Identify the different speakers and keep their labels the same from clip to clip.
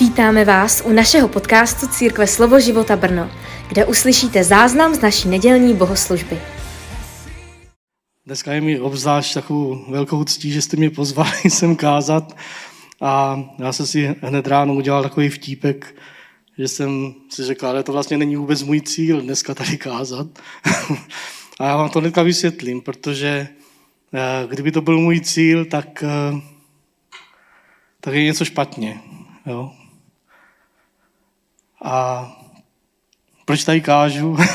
Speaker 1: Vítáme vás u našeho podcastu Církve Slovo života Brno, kde uslyšíte záznam z naší nedělní bohoslužby.
Speaker 2: Dneska je mi obzvlášť takovou velkou ctí, že jste mě pozvali sem kázat a já jsem si hned ráno udělal takový vtípek, že jsem si řekl, ale to vlastně není vůbec můj cíl dneska tady kázat. a já vám to hnedka vysvětlím, protože eh, kdyby to byl můj cíl, tak, eh, tak je něco špatně. Jo? A proč tady kážu?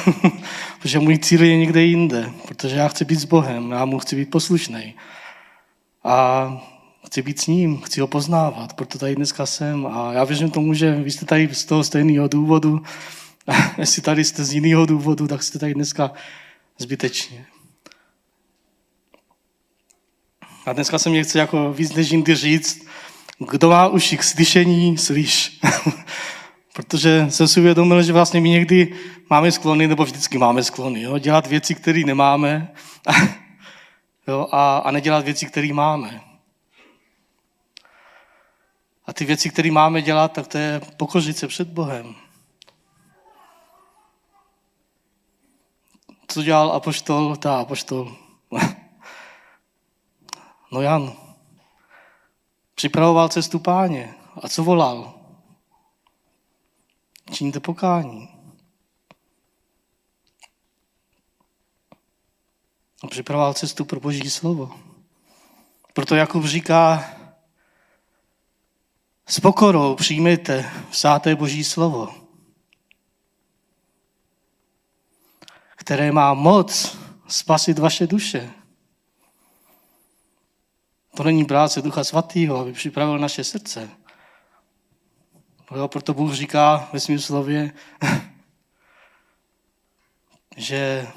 Speaker 2: protože můj cíl je někde jinde, protože já chci být s Bohem, já mu chci být poslušný. A chci být s ním, chci ho poznávat, proto tady dneska jsem. A já věřím tomu, že vy jste tady z toho stejného důvodu. A jestli tady jste z jiného důvodu, tak jste tady dneska zbytečně. A dneska se mě chce jako víc než jindy říct, kdo má uši k slyšení, slyš. Protože jsem si uvědomil, že vlastně my někdy máme sklony, nebo vždycky máme sklony, jo? dělat věci, které nemáme jo? A, a nedělat věci, které máme. A ty věci, které máme dělat, tak to je pokořit se před Bohem. Co dělal apoštol? Ta apoštol. no Jan. Připravoval cestu páně. A co volal? Činíte pokání. A připravoval cestu pro Boží slovo. Proto Jakub říká, s pokorou přijměte vsáté Boží slovo, které má moc spasit vaše duše. To není práce Ducha Svatého, aby připravil naše srdce. Jo, proto Bůh říká ve svém slově, že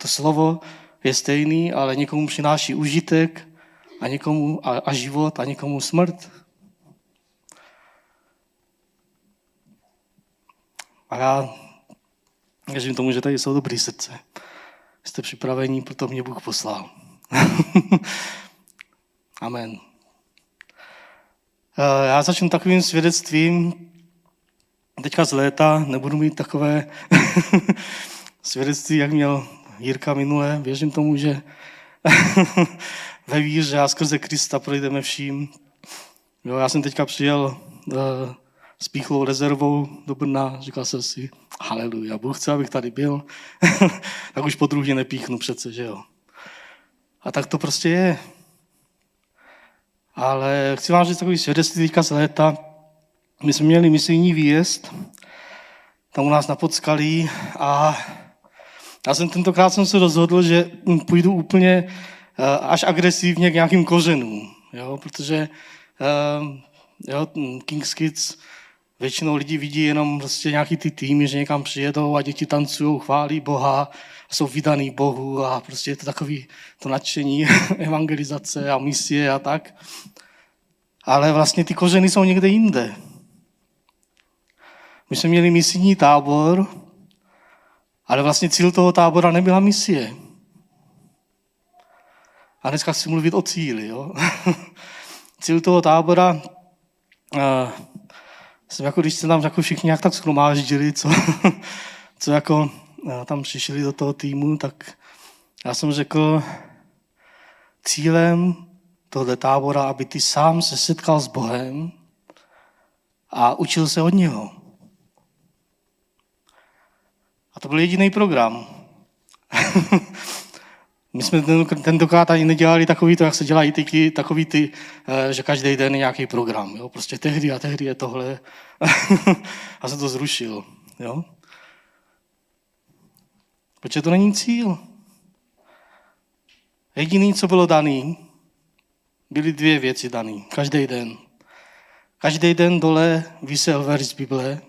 Speaker 2: to slovo je stejný, ale někomu přináší užitek a, někomu, a, a život a někomu smrt. A já věřím tomu, že tady jsou dobrý srdce. Jste připravení, proto mě Bůh poslal. Amen. Eh, já začnu takovým svědectvím. Teďka z léta nebudu mít takové svědectví, jak měl Jirka minule. Věřím tomu, že ve víře a skrze Krista projdeme vším. Jo, já jsem teďka přijel uh, s píchlou rezervou do Brna, říkal jsem si, haleluja, Bůh chce, abych tady byl, tak už po druhé nepíchnu přece, že jo. A tak to prostě je. Ale chci vám říct takový svědectví teďka z léta. My jsme měli misijní výjezd, tam u nás na Podskalí a já jsem tentokrát jsem se rozhodl, že půjdu úplně eh, až agresivně k nějakým kořenům, jo, protože uh, jo, King's Kids většinou lidi vidí jenom prostě nějaký ty týmy, že někam přijedou a děti tancují, chválí Boha, jsou vydaný Bohu a prostě je to takový to nadšení evangelizace a misie a tak. Ale vlastně ty kořeny jsou někde jinde. My jsme měli misijní tábor, ale vlastně cíl toho tábora nebyla misie. A dneska chci mluvit o cíli. Jo? cíl toho tábora uh, jsem jako, když se tam jako všichni nějak tak schromáždili, co, co jako tam přišli do toho týmu, tak já jsem řekl, cílem tohle tábora, aby ty sám se setkal s Bohem a učil se od něho. A to byl jediný program. My jsme tentokrát ani nedělali takový to, jak se dělají ty, takový ty, eh, že každý den je nějaký program. Jo? Prostě tehdy a tehdy je tohle. a jsem to zrušil. Jo? Protože to není cíl. Jediný, co bylo daný, byly dvě věci dané. Každý den. Každý den dole vysel verš z Bible,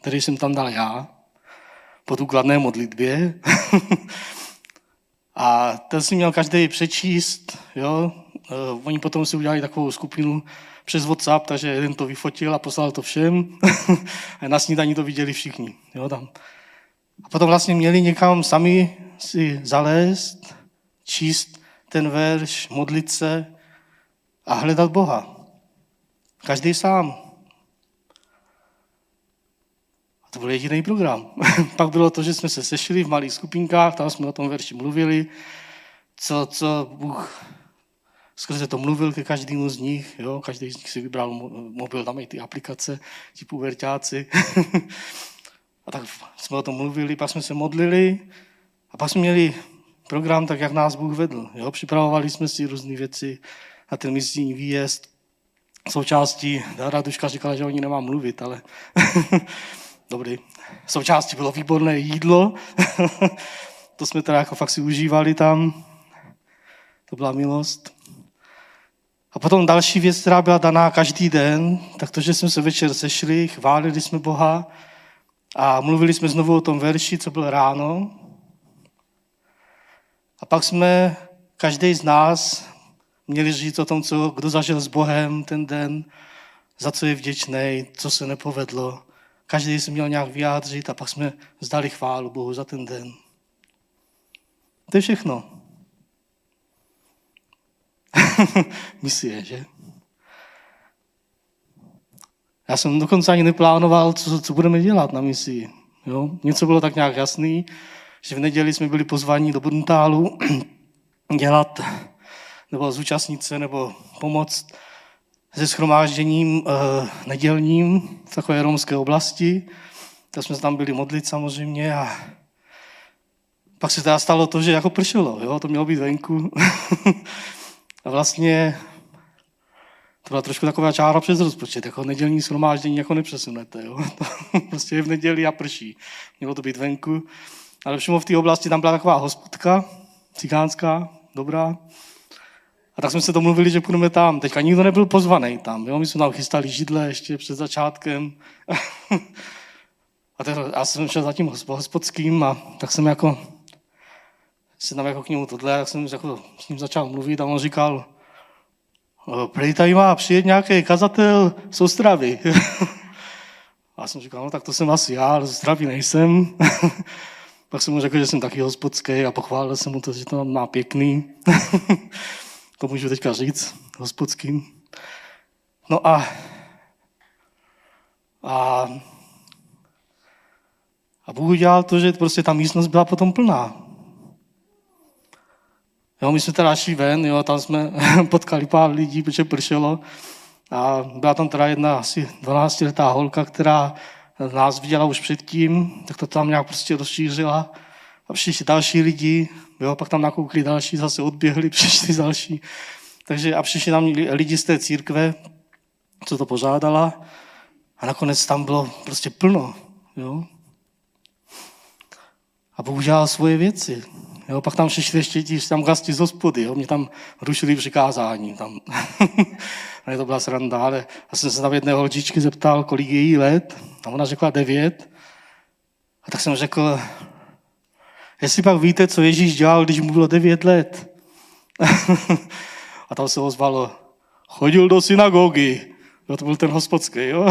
Speaker 2: který jsem tam dal já, po důkladné modlitbě. A ten si měl každý přečíst, jo. Uh, oni potom si udělali takovou skupinu přes WhatsApp, takže jeden to vyfotil a poslal to všem. a na snídaní to viděli všichni, jo, tam. A potom vlastně měli někam sami si zalézt, číst ten verš, modlit se a hledat Boha. Každý sám. A to byl jediný program. Pak bylo to, že jsme se sešli v malých skupinkách, tam jsme o tom verši mluvili, co, co Bůh skrze to mluvil ke každému z nich, jo? každý z nich si vybral mobil, tam i ty aplikace, ti pubertáci. a tak jsme o tom mluvili, pak jsme se modlili a pak jsme měli program tak, jak nás Bůh vedl. Jo? Připravovali jsme si různé věci na ten misijní výjezd. Součástí, Raduška říkala, že oni nemá mluvit, ale dobrý. Součástí bylo výborné jídlo. to jsme teda jako fakt si užívali tam. To byla milost. A potom další věc, která byla daná každý den, tak to, že jsme se večer sešli, chválili jsme Boha a mluvili jsme znovu o tom verši, co bylo ráno. A pak jsme, každý z nás, měli říct o tom, co, kdo zažil s Bohem ten den, za co je vděčný, co se nepovedlo. Každý se měl nějak vyjádřit a pak jsme zdali chválu Bohu za ten den. To je všechno. Misie, že? Já jsem dokonce ani neplánoval, co, co budeme dělat na misi. Jo? Něco bylo tak nějak jasný, že v neděli jsme byli pozváni do Bruntálu dělat nebo zúčastnit se nebo pomoct se schromážděním eh, nedělním v takové romské oblasti. Tak jsme se tam byli modlit samozřejmě a pak se teda stalo to, že jako pršelo, jo? to mělo být venku. A vlastně to byla trošku taková čára přes rozpočet, jako nedělní shromáždění jako nepřesunete. Jo? Prostě je v neděli a prší. Mělo to být venku. Ale přímo v té oblasti tam byla taková hospodka, cigánská, dobrá. A tak jsme se domluvili, že půjdeme tam. Teďka nikdo nebyl pozvaný tam. Jo? My jsme tam chystali židle ještě před začátkem. a tak, já jsem šel za tím hospodským a tak jsem jako se tam jako k němu tohle, jak jsem jako s ním začal mluvit a on říkal, prej tady má přijet nějaký kazatel z Ostravy. a jsem říkal, no tak to jsem asi já, ale z Ostravy nejsem. Pak jsem mu řekl, že jsem taky hospodský a pochválil jsem mu to, že to má pěkný. To můžu teďka říct hospodským. No a, a, a Bůh udělal to, že prostě ta místnost byla potom plná. Jo, my jsme teda šli ven, jo, tam jsme potkali pár lidí, protože pršelo. A byla tam teda jedna asi 12-letá holka, která nás viděla už předtím, tak to tam nějak prostě rozšířila. A přišli další lidi, jo, pak tam nakoukli další, zase odběhli, přišli další. Takže a přišli tam lidi z té církve, co to požádala. A nakonec tam bylo prostě plno. Jo. A Bůh dělal svoje věci. Jo, pak tam přišli ještě ti, tam gasti z hospody, jo, mě tam rušili přikázání. Tam. ne, to byla sranda, ale já jsem se tam jedné holčičky zeptal, kolik je jí let, a ona řekla devět. A tak jsem řekl, jestli pak víte, co Ježíš dělal, když mu bylo devět let. a tam se ozvalo, chodil do synagogy. Jo, to byl ten hospodský, jo.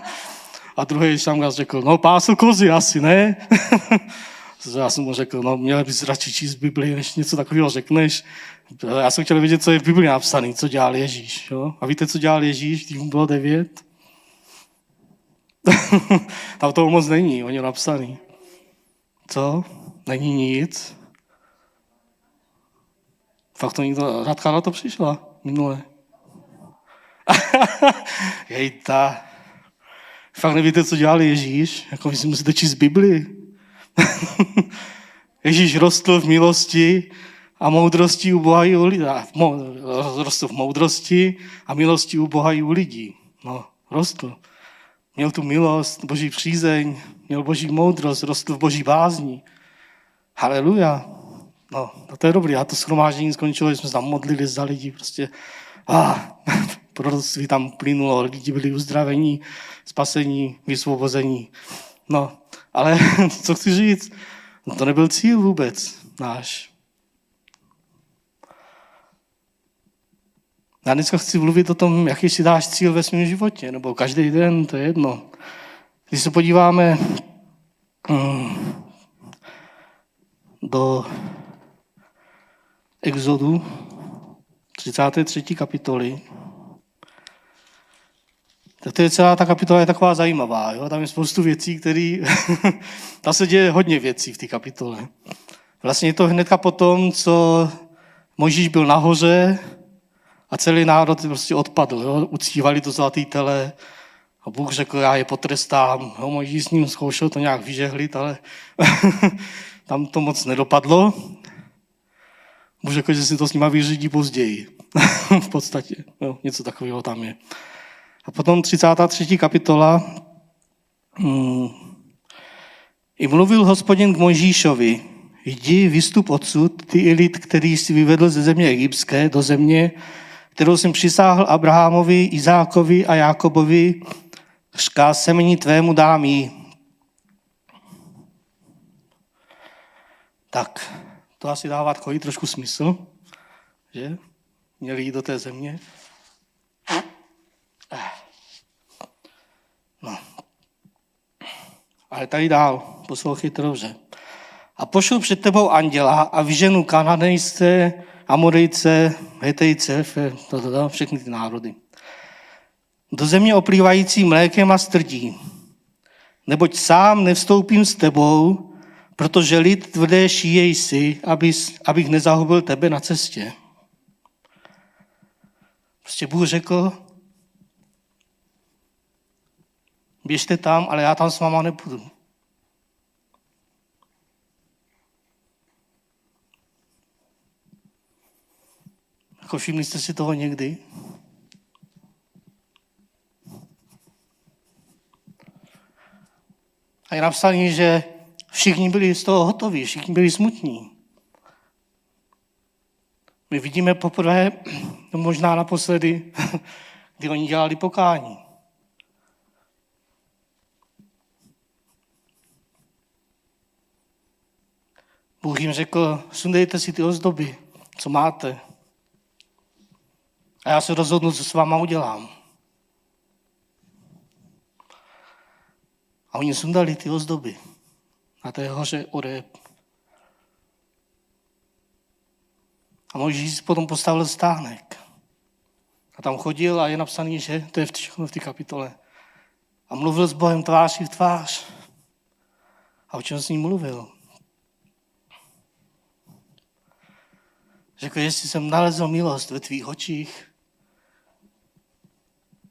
Speaker 2: a druhý tam řekl, no pásl kozy asi, ne? já jsem mu řekl, no měl bys radši číst Bibli, než něco takového řekneš. Já jsem chtěl vědět, co je v Bibli napsané, co dělal Ježíš. Jo? A víte, co dělal Ježíš, když mu bylo devět? Tam toho moc není, oni napsaný. Co? Není nic. Fakt to nikdo, Radka na to přišla minule. Jejta. Fakt nevíte, co dělal Ježíš? Jako vy si musíte číst Bibli. Ježíš rostl v milosti a moudrosti u Boha i u lidí. Rostl v moudrosti a milosti u Boha i u lidí. No, rostl. Měl tu milost, boží přízeň, měl boží moudrost, rostl v boží bázní. Haleluja. No, no to je dobrý. Já to schromáždění skončilo, že jsme se tam modlili za lidi. Prostě ah, proroctví tam plynulo, lidi byli uzdravení, spasení, vysvobození. No, ale co chci říct, no to nebyl cíl vůbec náš. Já dneska chci mluvit o tom, jaký si dáš cíl ve svém životě, nebo každý den, to je jedno. Když se podíváme mm, do Exodu 33. kapitoly, Tak to je celá ta kapitola je taková zajímavá. Jo? Tam je spoustu věcí, které... tam se děje hodně věcí v té kapitole. Vlastně je to hnedka po tom, co Mojžíš byl nahoře a celý národ prostě odpadl. Jo? Uctívali to zlatý tele a Bůh řekl, já je potrestám. Jo? Mojžíš s ním zkoušel to nějak vyžehlit, ale tam to moc nedopadlo. Bůh řekl, že si to s nima vyřídí později. v podstatě. Jo? Něco takového tam je. A potom 33. kapitola. Hmm. I mluvil hospodin k Mojžíšovi, jdi, vystup odsud, ty i lid, který jsi vyvedl ze země egyptské do země, kterou jsem přisáhl Abrahamovi, Izákovi a Jákobovi, řká semení tvému dámí. Tak, to asi dává takový trošku smysl, že? Měli jít do té země. No. Ale tady dál, poslouchejte dobře. A pošlu před tebou anděla a vyženu kananejce, Amorejce, Hetejce, všechny ty národy. Do země oplývající mlékem a strdí. Neboť sám nevstoupím s tebou, protože lid tvrdé šíjej si, abys, abych nezahubil tebe na cestě. Prostě Bůh řekl, běžte tam, ale já tam s váma nepůjdu. Jako všimli jste si toho někdy? A je napsané, že všichni byli z toho hotoví, všichni byli smutní. My vidíme poprvé, no možná naposledy, kdy oni dělali pokání. Bůh jim řekl, sundejte si ty ozdoby, co máte. A já se rozhodnu, co s váma udělám. A oni sundali ty ozdoby na té hoře Oreb. A Mojžíš potom postavil stánek. A tam chodil a je napsaný, že to je všechno v té kapitole. A mluvil s Bohem tváří v tvář. A o čem s ním mluvil? Řekl, jestli jsem nalezl milost ve tvých očích,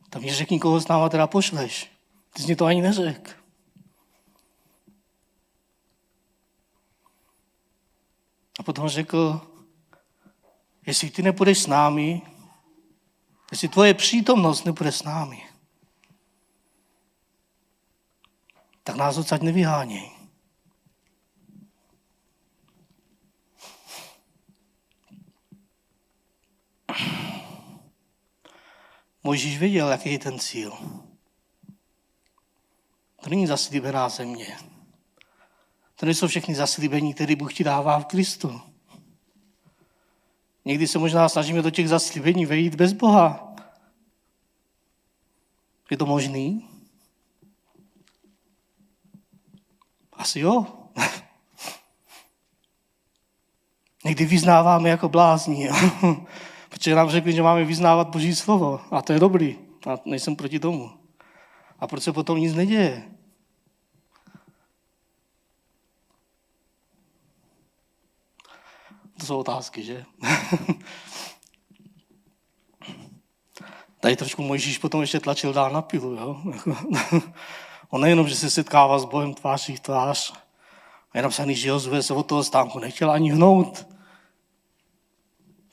Speaker 2: tak mi řekni, koho s náma teda pošleš. Ty jsi mi to ani neřekl. A potom řekl, jestli ty nepůjdeš s námi, jestli tvoje přítomnost nebude s námi, tak nás odsaď nevyháněj. Mojžíš věděl, jaký je ten cíl. To není zaslíbená země. To nejsou všechny zaslíbení, které Bůh ti dává v Kristu. Někdy se možná snažíme do těch zaslíbení vejít bez Boha. Je to možný? Asi jo. Někdy vyznáváme jako blázni. Protože nám řekli, že máme vyznávat Boží slovo. A to je dobrý. A nejsem proti tomu. A proč se potom nic neděje? To jsou otázky, že? Tady trošku Mojžíš potom ještě tlačil dál na pilu, jo? On nejenom, že se setkává s Bohem tváří tvář, a je napsaný, že Jozue se od toho stánku nechtěl ani hnout.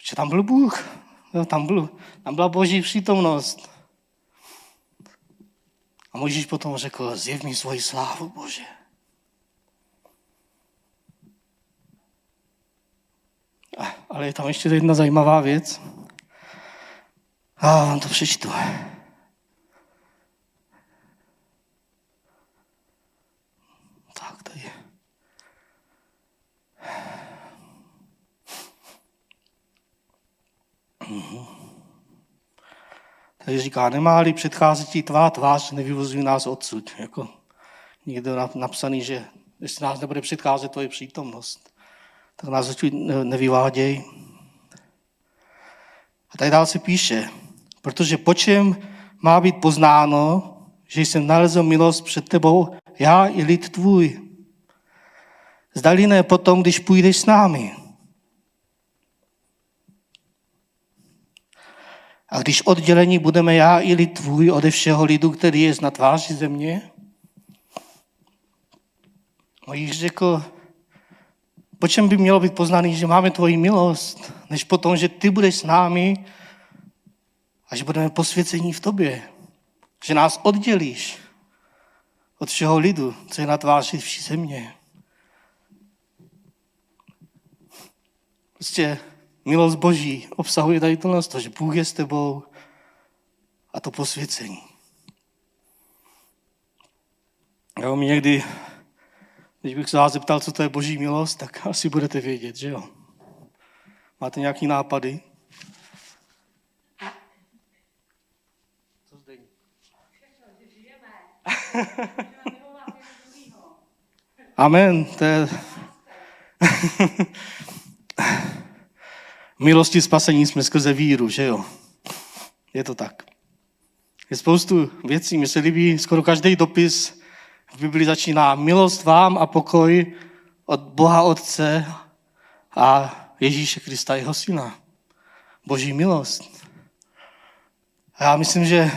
Speaker 2: Že tam byl Bůh, jo? Tam, byl, tam byla Boží přítomnost. A Mojžíš potom řekl, zjev mi svoji slávu, Bože. Ale je tam ještě jedna zajímavá věc. A vám to přečtu. Tak, tady. Mhm. Tady říká, nemá-li předcházet tvá tvář, nevyvozují nás odsud. Jako někdo napsaný, že jestli nás nebude předcházet, to je přítomnost tak nás odsud nevyváděj. A tady dál se píše, protože po čem má být poznáno, že jsem nalezl milost před tebou, já i lid tvůj. Zdali ne potom, když půjdeš s námi. A když oddělení budeme já i lid tvůj ode všeho lidu, který je na tváři země, Mojíž řekl, po čem by mělo být poznaný, že máme tvoji milost, než potom, že ty budeš s námi a že budeme posvěcení v tobě. Že nás oddělíš od všeho lidu, co je na tváři vší země. Prostě milost Boží obsahuje tady to, že Bůh je s tebou a to posvěcení. Jo, mi někdy když bych se vás zeptal, co to je boží milost, tak asi budete vědět, že jo? Máte nějaký nápady? Co zde? Amen. To je... Milosti spasení jsme skrze víru, že jo? Je to tak. Je spoustu věcí, mi se líbí skoro každý dopis v Biblii začíná milost vám a pokoj od Boha Otce a Ježíše Krista, jeho syna. Boží milost. A já myslím, že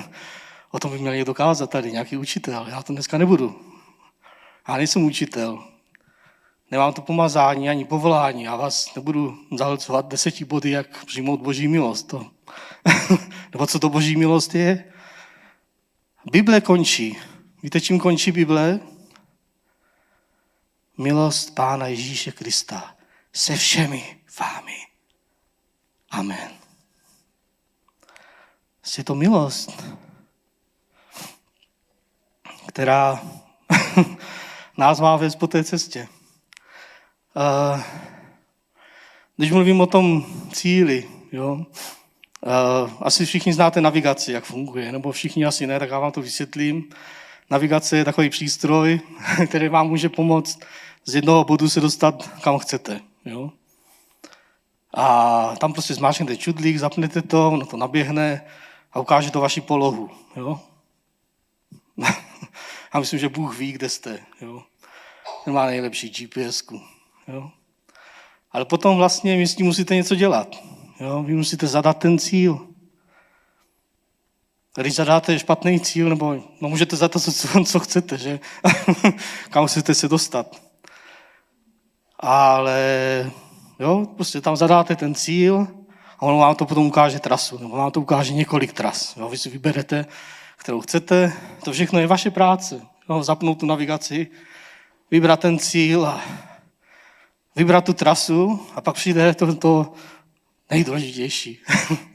Speaker 2: o tom by měl někdo kázat tady, nějaký učitel. Já to dneska nebudu. Já nejsem učitel. Nemám to pomazání ani povolání. Já vás nebudu zahlcovat deseti body, jak přijmout boží milost. To. Nebo co to boží milost je? Bible končí Víte, čím končí Bible? Milost Pána Ježíše Krista se všemi vámi. Amen. Je to milost, která nás má vést po té cestě. Eh, když mluvím o tom cíli, jo, eh, asi všichni znáte navigaci, jak funguje, nebo všichni asi ne, tak já vám to vysvětlím. Navigace je takový přístroj, který vám může pomoct z jednoho bodu se dostat kam chcete. Jo? A tam prostě zmáčknete čudlík, zapnete to, ono to naběhne a ukáže to vaši polohu. Jo? a myslím, že Bůh ví, kde jste. Jo? Ten má nejlepší gps jo? Ale potom vlastně vy s tím musíte něco dělat. Jo? Vy musíte zadat ten cíl. Když zadáte špatný cíl, nebo no můžete za to, co, co chcete, že? Kam chcete se dostat. Ale jo, prostě tam zadáte ten cíl a ono vám to potom ukáže trasu, nebo vám to ukáže několik tras. Jo? Vy si vyberete, kterou chcete, to všechno je vaše práce. Jo? Zapnout tu navigaci, vybrat ten cíl a vybrat tu trasu a pak přijde to, to nejdůležitější.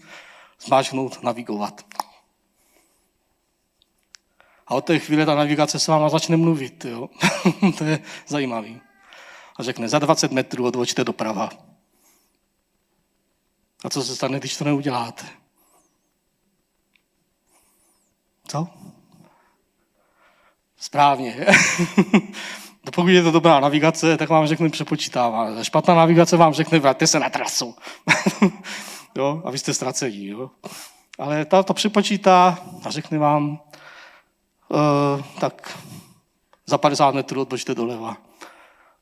Speaker 2: Zmáčknout, navigovat. A od té chvíle ta navigace s váma začne mluvit. Jo? to je zajímavý. A řekne, za 20 metrů odvočte doprava. A co se stane, když to neuděláte? Co? Správně. Pokud je to dobrá navigace, tak vám řekne přepočítává. Špatná navigace vám řekne, vraťte se na trasu. jo? A vy jste ztracení. Jo? Ale ta to přepočítá a řekne vám, tak za 50 metrů odbočte doleva.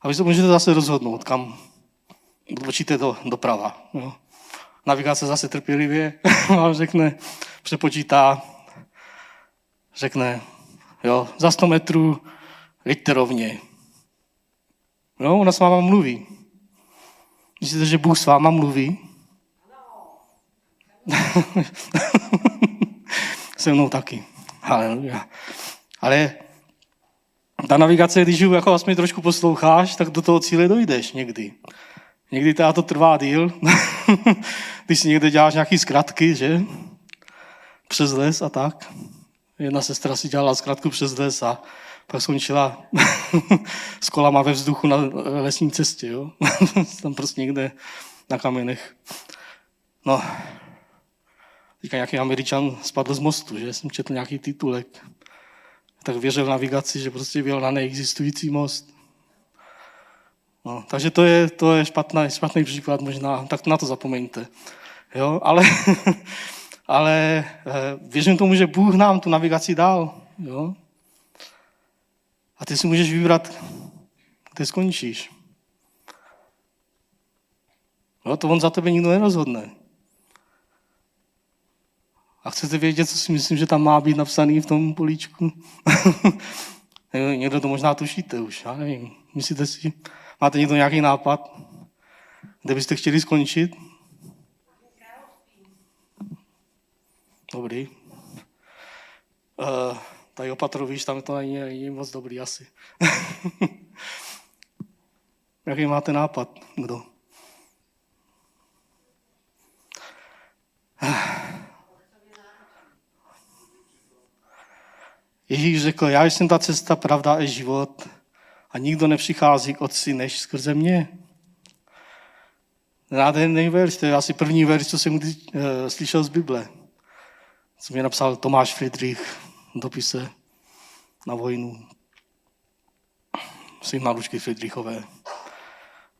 Speaker 2: A vy se můžete zase rozhodnout, kam odbočíte do, doprava. Jo. Navigace zase trpělivě vám řekne, přepočítá, řekne, jo, za 100 metrů jeďte rovně. Jo, ona s váma mluví. Myslíte, že Bůh s váma mluví? Se mnou taky. Haleluja. Ale ta navigace, když ji jako vlastně trošku posloucháš, tak do toho cíle dojdeš někdy. Někdy to trvá díl, když si někde děláš nějaký zkratky, že? Přes les a tak. Jedna sestra si dělala zkratku přes les a pak skončila s kolama ve vzduchu na lesní cestě. Jo? Tam prostě někde na kamenech. No, teďka nějaký američan spadl z mostu, že jsem četl nějaký titulek. Tak věřil navigaci, že prostě byl na neexistující most. No, takže to je, to je špatný, špatný příklad možná, tak na to zapomeňte. Jo, ale ale eh, věřím tomu, že Bůh nám tu navigaci dal. Jo? A ty si můžeš vybrat, kde skončíš. No, to on za tebe nikdo nerozhodne. A chcete vědět, co si myslím, že tam má být napsaný v tom políčku? Někdo to možná tušíte už, já nevím. Myslíte si, máte někdo nějaký nápad, kde byste chtěli skončit? Dobrý. Uh, tady opatru, víš, tam to není, není moc dobrý asi. Jaký máte nápad? Kdo? Ježíš řekl, já jsem ta cesta, pravda a život a nikdo nepřichází k Otci než skrze mě. Nádherný verš, to je asi první verš, co jsem kdy, uh, slyšel z Bible. Co mě napsal Tomáš Friedrich v dopise na vojnu. Syn Maručky Friedrichové.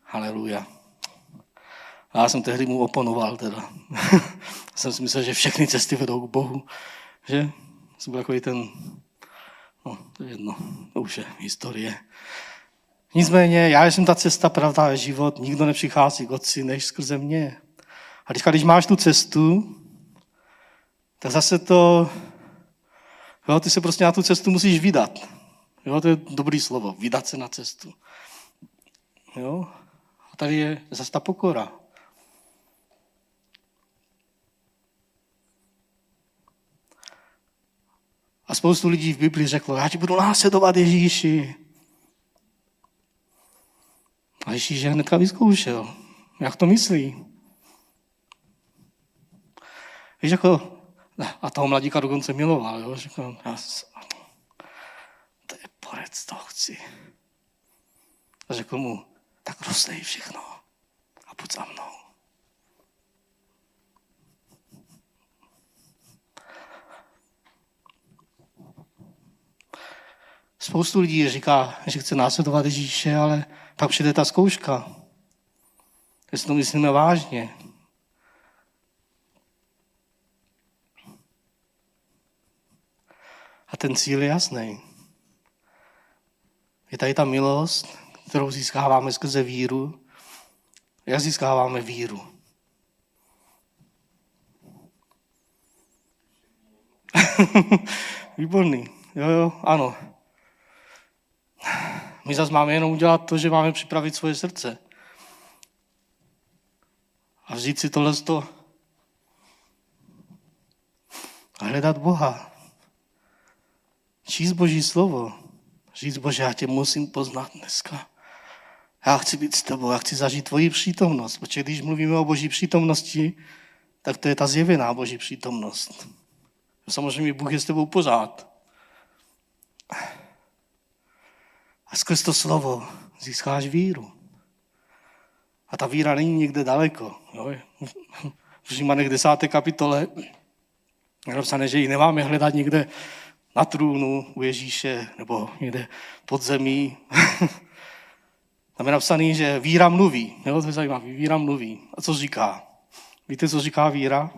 Speaker 2: Haleluja. A já jsem tehdy mu oponoval teda. jsem si myslel, že všechny cesty vedou k Bohu. Že? Jsem byl takový ten No, to je jedno, to už je historie. Nicméně, já jsem ta cesta, pravda a život, nikdo nepřichází k otci než skrze mě. A když, když máš tu cestu, tak zase to, jo, ty se prostě na tu cestu musíš vydat. Jo, to je dobrý slovo, vydat se na cestu. Jo? A tady je zase ta pokora. Spoustu lidí v Biblii řeklo, já ti budu následovat Ježíši. A Ježíš je hnedka vyzkoušel. Jak to myslí? Víš, jako, a toho mladíka dokonce miloval, jo? Řekl, já, to je porec, to chci. A řekl mu, tak rozlej všechno a pojď za mnou. Spoustu lidí říká, že chce následovat Ježíše, ale pak přijde ta zkouška. Jestli to myslíme vážně. A ten cíl je jasný. Je tady ta milost, kterou získáváme skrze víru. Jak získáváme víru? Výborný. Jo, jo, ano. My zase máme jenom udělat to, že máme připravit svoje srdce. A vzít si tohle to a hledat Boha. Číst Boží slovo. Říct, Bože, já tě musím poznat dneska. Já chci být s tebou, já chci zažít tvoji přítomnost. Protože když mluvíme o Boží přítomnosti, tak to je ta zjevená Boží přítomnost. Samozřejmě Bůh je s tebou pořád. A skrz to slovo získáš víru. A ta víra není někde daleko. Jo? V Římanech 10. kapitole je napsané, že ji nemáme hledat někde na trůnu u Ježíše nebo někde pod zemí. Tam je napsané, že víra mluví. Jo, to je zajímavé. Víra mluví. A co říká? Víte, co říká víra?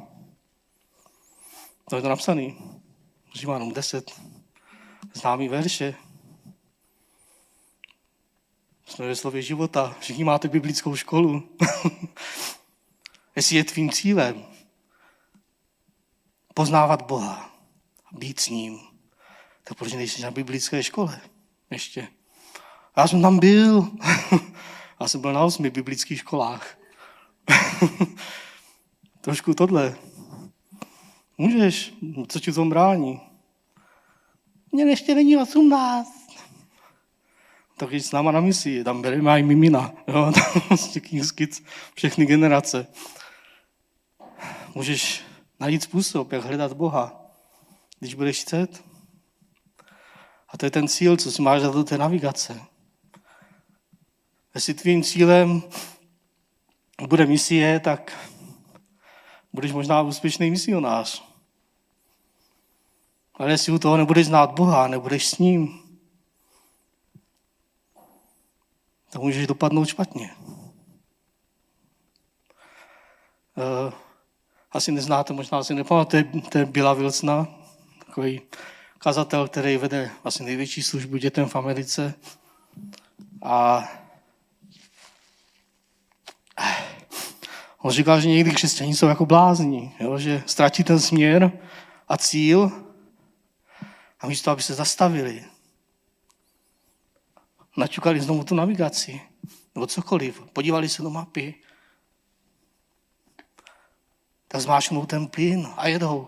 Speaker 2: To je to napsané. Římanům 10. Známý verše. Jsme ve slově života. Všichni máte biblickou školu. Jestli je tvým cílem poznávat Boha, být s ním, tak proč nejsi na biblické škole ještě? Já jsem tam byl. Já jsem byl na osmi biblických školách. Trošku tohle. Můžeš, co ti v tom brání? Mně ještě není 18 tak jít s náma na misi, tam bereme i mimina, jo, tam prostě Kids, všechny generace. Můžeš najít způsob, jak hledat Boha, když budeš chcet. A to je ten cíl, co si máš za do té navigace. Jestli tvým cílem bude misie, tak budeš možná úspěšný misionář. Ale jestli u toho nebudeš znát Boha, nebudeš s ním, tak můžeš dopadnout špatně. Eh, asi neznáte, možná si nepamatujete, to je Bila Wilsona, takový kazatel, který vede asi největší službu dětem v Americe. A on říkal, že někdy křesťaní jsou jako blázní, jo? že ztratí ten směr a cíl a místo, aby se zastavili, naťukali znovu tu navigaci, nebo cokoliv, podívali se do mapy, tak zmášnou ten plyn a jedou.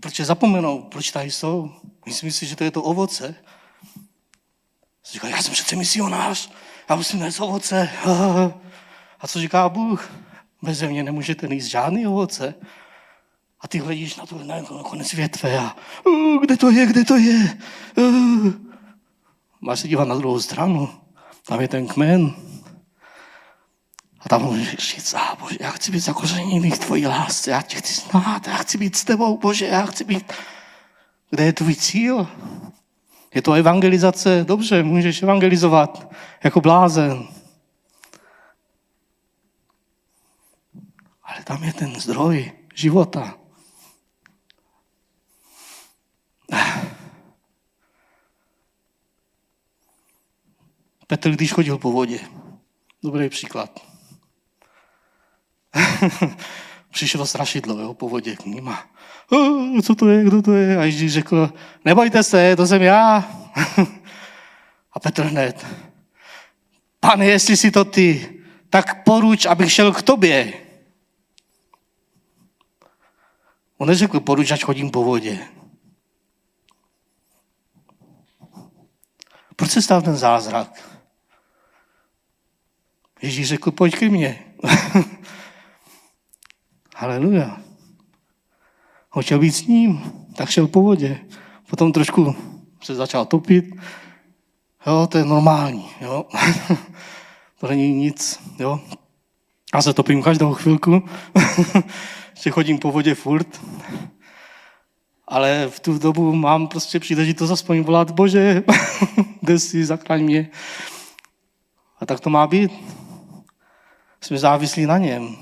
Speaker 2: Proč zapomenou, proč tady jsou? Myslím si, že to je to ovoce. Říká, já jsem přece misionář, já musím nést ovoce. A co říká Bůh? Bez mě nemůžete nést žádný ovoce. A ty hledíš na to na konec větve a uh, kde to je, kde to je? Uh. Máš se dívat na druhou stranu. Tam je ten kmen. A tam můžeš říct, a bože, já chci být zakořeněný v tvojí lásce, já tě chci znát, já chci být s tebou, bože, já chci být... Kde je tvůj cíl? Je to evangelizace? Dobře, můžeš evangelizovat jako blázen. Ale tam je ten zdroj života. Petr, když chodil po vodě. Dobrý příklad. Přišlo strašidlo jo, po vodě k ním co to je, kdo to je? A Ježíš řekl, nebojte se, to jsem já. a Petr hned, pane, jestli si to ty, tak poruč, abych šel k tobě. On neřekl, poruč, ať chodím po vodě. Proč se stal ten zázrak? Ježíš řekl, pojď ke mně. Haleluja. On chtěl být s ním, tak šel po vodě. Potom trošku se začal topit. Jo, to je normální. Jo. to není nic. Jo. Já se topím každou chvilku. že chodím po vodě furt. Ale v tu dobu mám prostě příležitost aspoň volat, Bože, kde si, zachraň mě. A tak to má být. Jsme závislí na něm.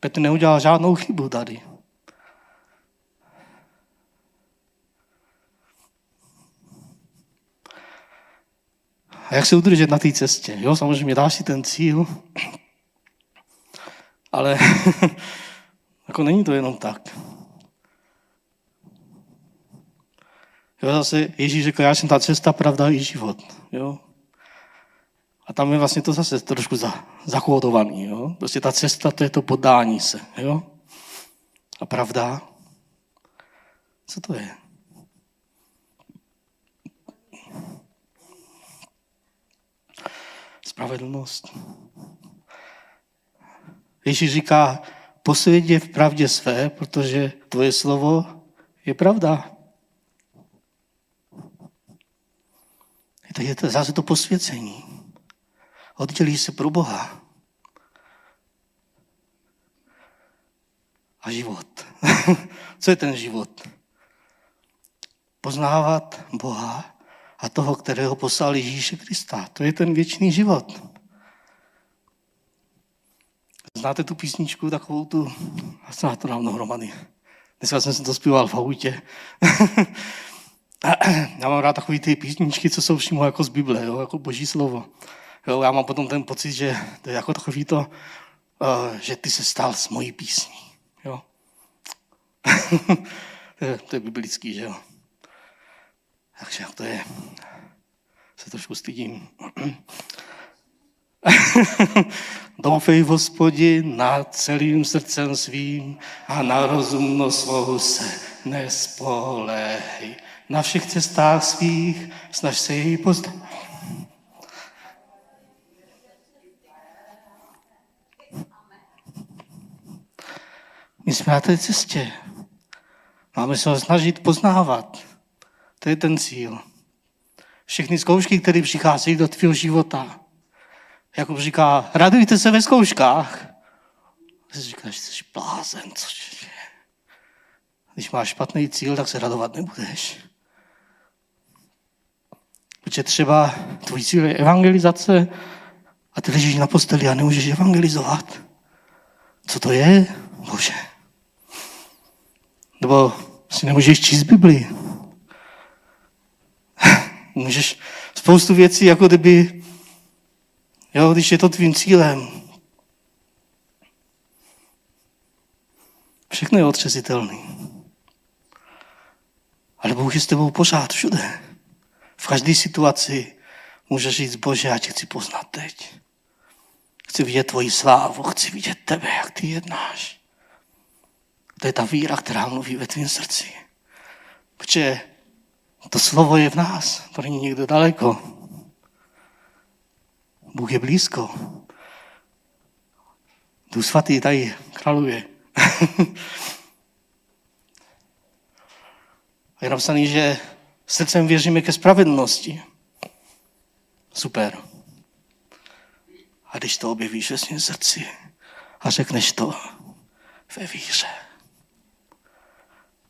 Speaker 2: Petr neudělal žádnou chybu tady. A jak se udržet na té cestě? Jo, samozřejmě dáš si ten cíl, ale jako není to jenom tak. Jo, zase Ježíš řekl, já jsem ta cesta, pravda i život. Jo? A tam je vlastně to zase trošku za, zakódovaný. Jo? Prostě ta cesta, to je to podání se. Jo? A pravda, co to je? Spravedlnost. Ježíš říká, posvědě v pravdě své, protože tvoje slovo je pravda. Je to zase to posvěcení. Oddělí se pro Boha. A život. Co je ten život? Poznávat Boha a toho, kterého poslal Ježíše Krista. To je ten věčný život. Znáte tu písničku, takovou tu, já to dávno hromady. Dneska jsem si to zpíval v autě. já mám rád takové ty písničky, co jsou přímo jako z Bible, jo, jako boží slovo. Jo, já mám potom ten pocit, že to je jako takový to, uh, že ty se stal s mojí písní. Jo. to, je, to je biblický, že jo. Takže to je, se trošku stydím. Doufej v hospodi nad celým srdcem svým a na rozumnost svou se nespolehej. Na všech cestách svých snaž se jej poznat. My jsme na té cestě. Máme se ho snažit poznávat. To je ten cíl. Všechny zkoušky, které přicházejí do tvého života. Jako říká, radujte se ve zkouškách. Ty říkáš, jsi blázen, co. Když máš špatný cíl, tak se radovat nebudeš. Protože třeba tvůj cíl je evangelizace a ty ležíš na posteli a nemůžeš evangelizovat. co to je, Bože? Nebo si nemůžeš číst Bibli. Můžeš spoustu věcí, jako kdyby, jo, když je to tvým cílem. Všechno je otřesitelný. Ale Bůh je s tebou pořád všude. V každé situaci můžeš říct, Bože, já tě chci poznat teď. Chci vidět tvoji slávu, chci vidět tebe, jak ty jednáš. To je ta víra, která mluví ve tvém srdci. Protože to slovo je v nás, to není někdo daleko. Bůh je blízko. Duch svatý tady králuje. A je napsaný, že srdcem věříme ke spravedlnosti. Super. A když to objevíš ve svém srdci a řekneš to ve víře,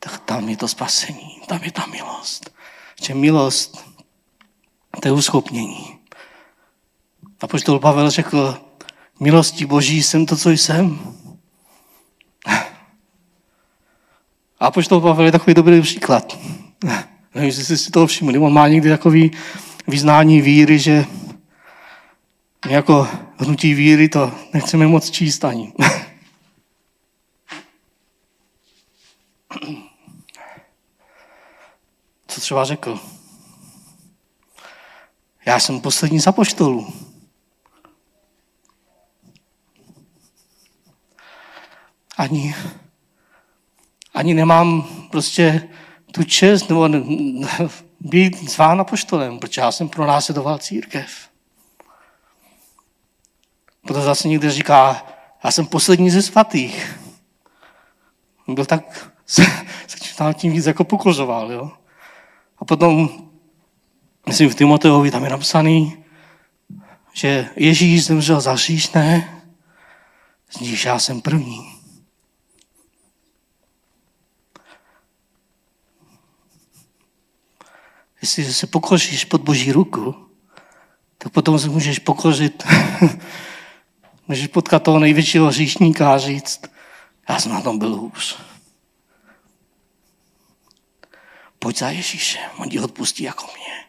Speaker 2: tak tam je to spasení, tam je ta milost. Že milost, to je uschopnění. A poštol Pavel řekl, milostí Boží jsem to, co jsem. A poštol Pavel je takový dobrý příklad. Nevím, jestli jste si toho všimli. On má někdy takový vyznání víry, že my jako hnutí víry to nechceme moc číst ani. Co třeba řekl? Já jsem poslední z apoštolů. Ani, ani nemám prostě tu čest nebo být zván apoštolem, protože já jsem pronásledoval církev. Proto zase někdo říká, já jsem poslední ze svatých. Byl tak, se, se tam tím víc jako pokořoval, jo. A potom, myslím v Timoteovi tam je napsaný, že Ježíš zemřel za říšné, z níž já jsem první. Jestli se pokoříš pod Boží ruku, tak potom se můžeš pokořit, můžeš potkat toho největšího hříšníka a říct, já jsem na tom byl hůř. Pojď za Ježíšem, on ti odpustí jako mě.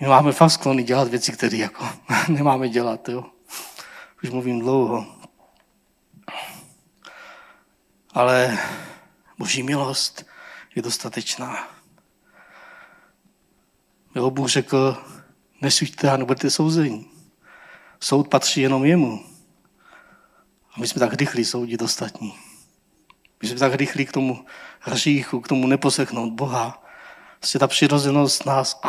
Speaker 2: My máme fakt sklony dělat věci, které jako nemáme dělat. Jo? Už mluvím dlouho. Ale boží milost je dostatečná. Jo, Bůh řekl, nesuďte a nebudete souzení. Soud patří jenom jemu. A my jsme tak rychlí soudit ostatní. My jsme tak rychlí k tomu hříchu, k tomu neposlechnout Boha. Vlastně ta přirozenost nás,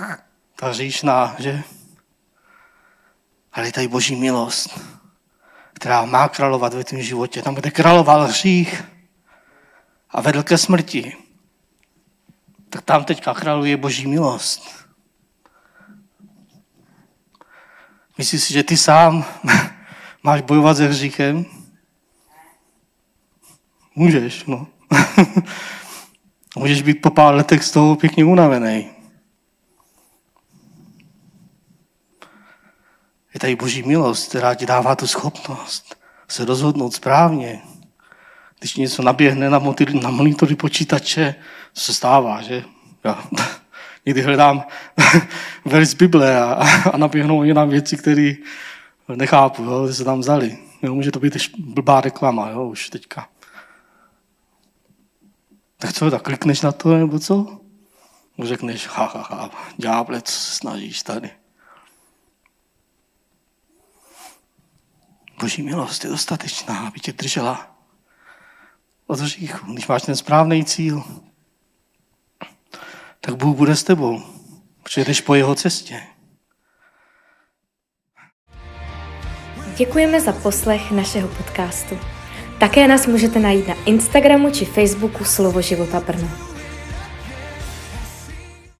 Speaker 2: ta říšná, že? Ale je tady boží milost, která má královat ve tvém životě. Tam, kde královal hřích a vedl ke smrti, tak tam teďka králuje boží milost. Myslíš si, že ty sám máš bojovat se hříchem? Můžeš, no. Můžeš být po pár letech z toho pěkně unavený. Je tady boží milost, která ti dává tu schopnost se rozhodnout správně. Když něco naběhne na, na monitory počítače, co se stává, že? Já někdy hledám verz Bible a, a naběhnou jenom věci, které nechápu, jo, že se tam vzali. Jo, může to být blbá reklama, jo, už teďka. Tak co, tak klikneš na to, nebo co? Řekneš, ha, ha, ha, ďáble, co se snažíš tady. Boží milost je dostatečná, aby tě držela od hříchu. Když máš ten správný cíl, tak Bůh bude s tebou. Přijedeš po jeho cestě.
Speaker 1: Děkujeme za poslech našeho podcastu. Také nás můžete najít na Instagramu či Facebooku Slovo života Brno.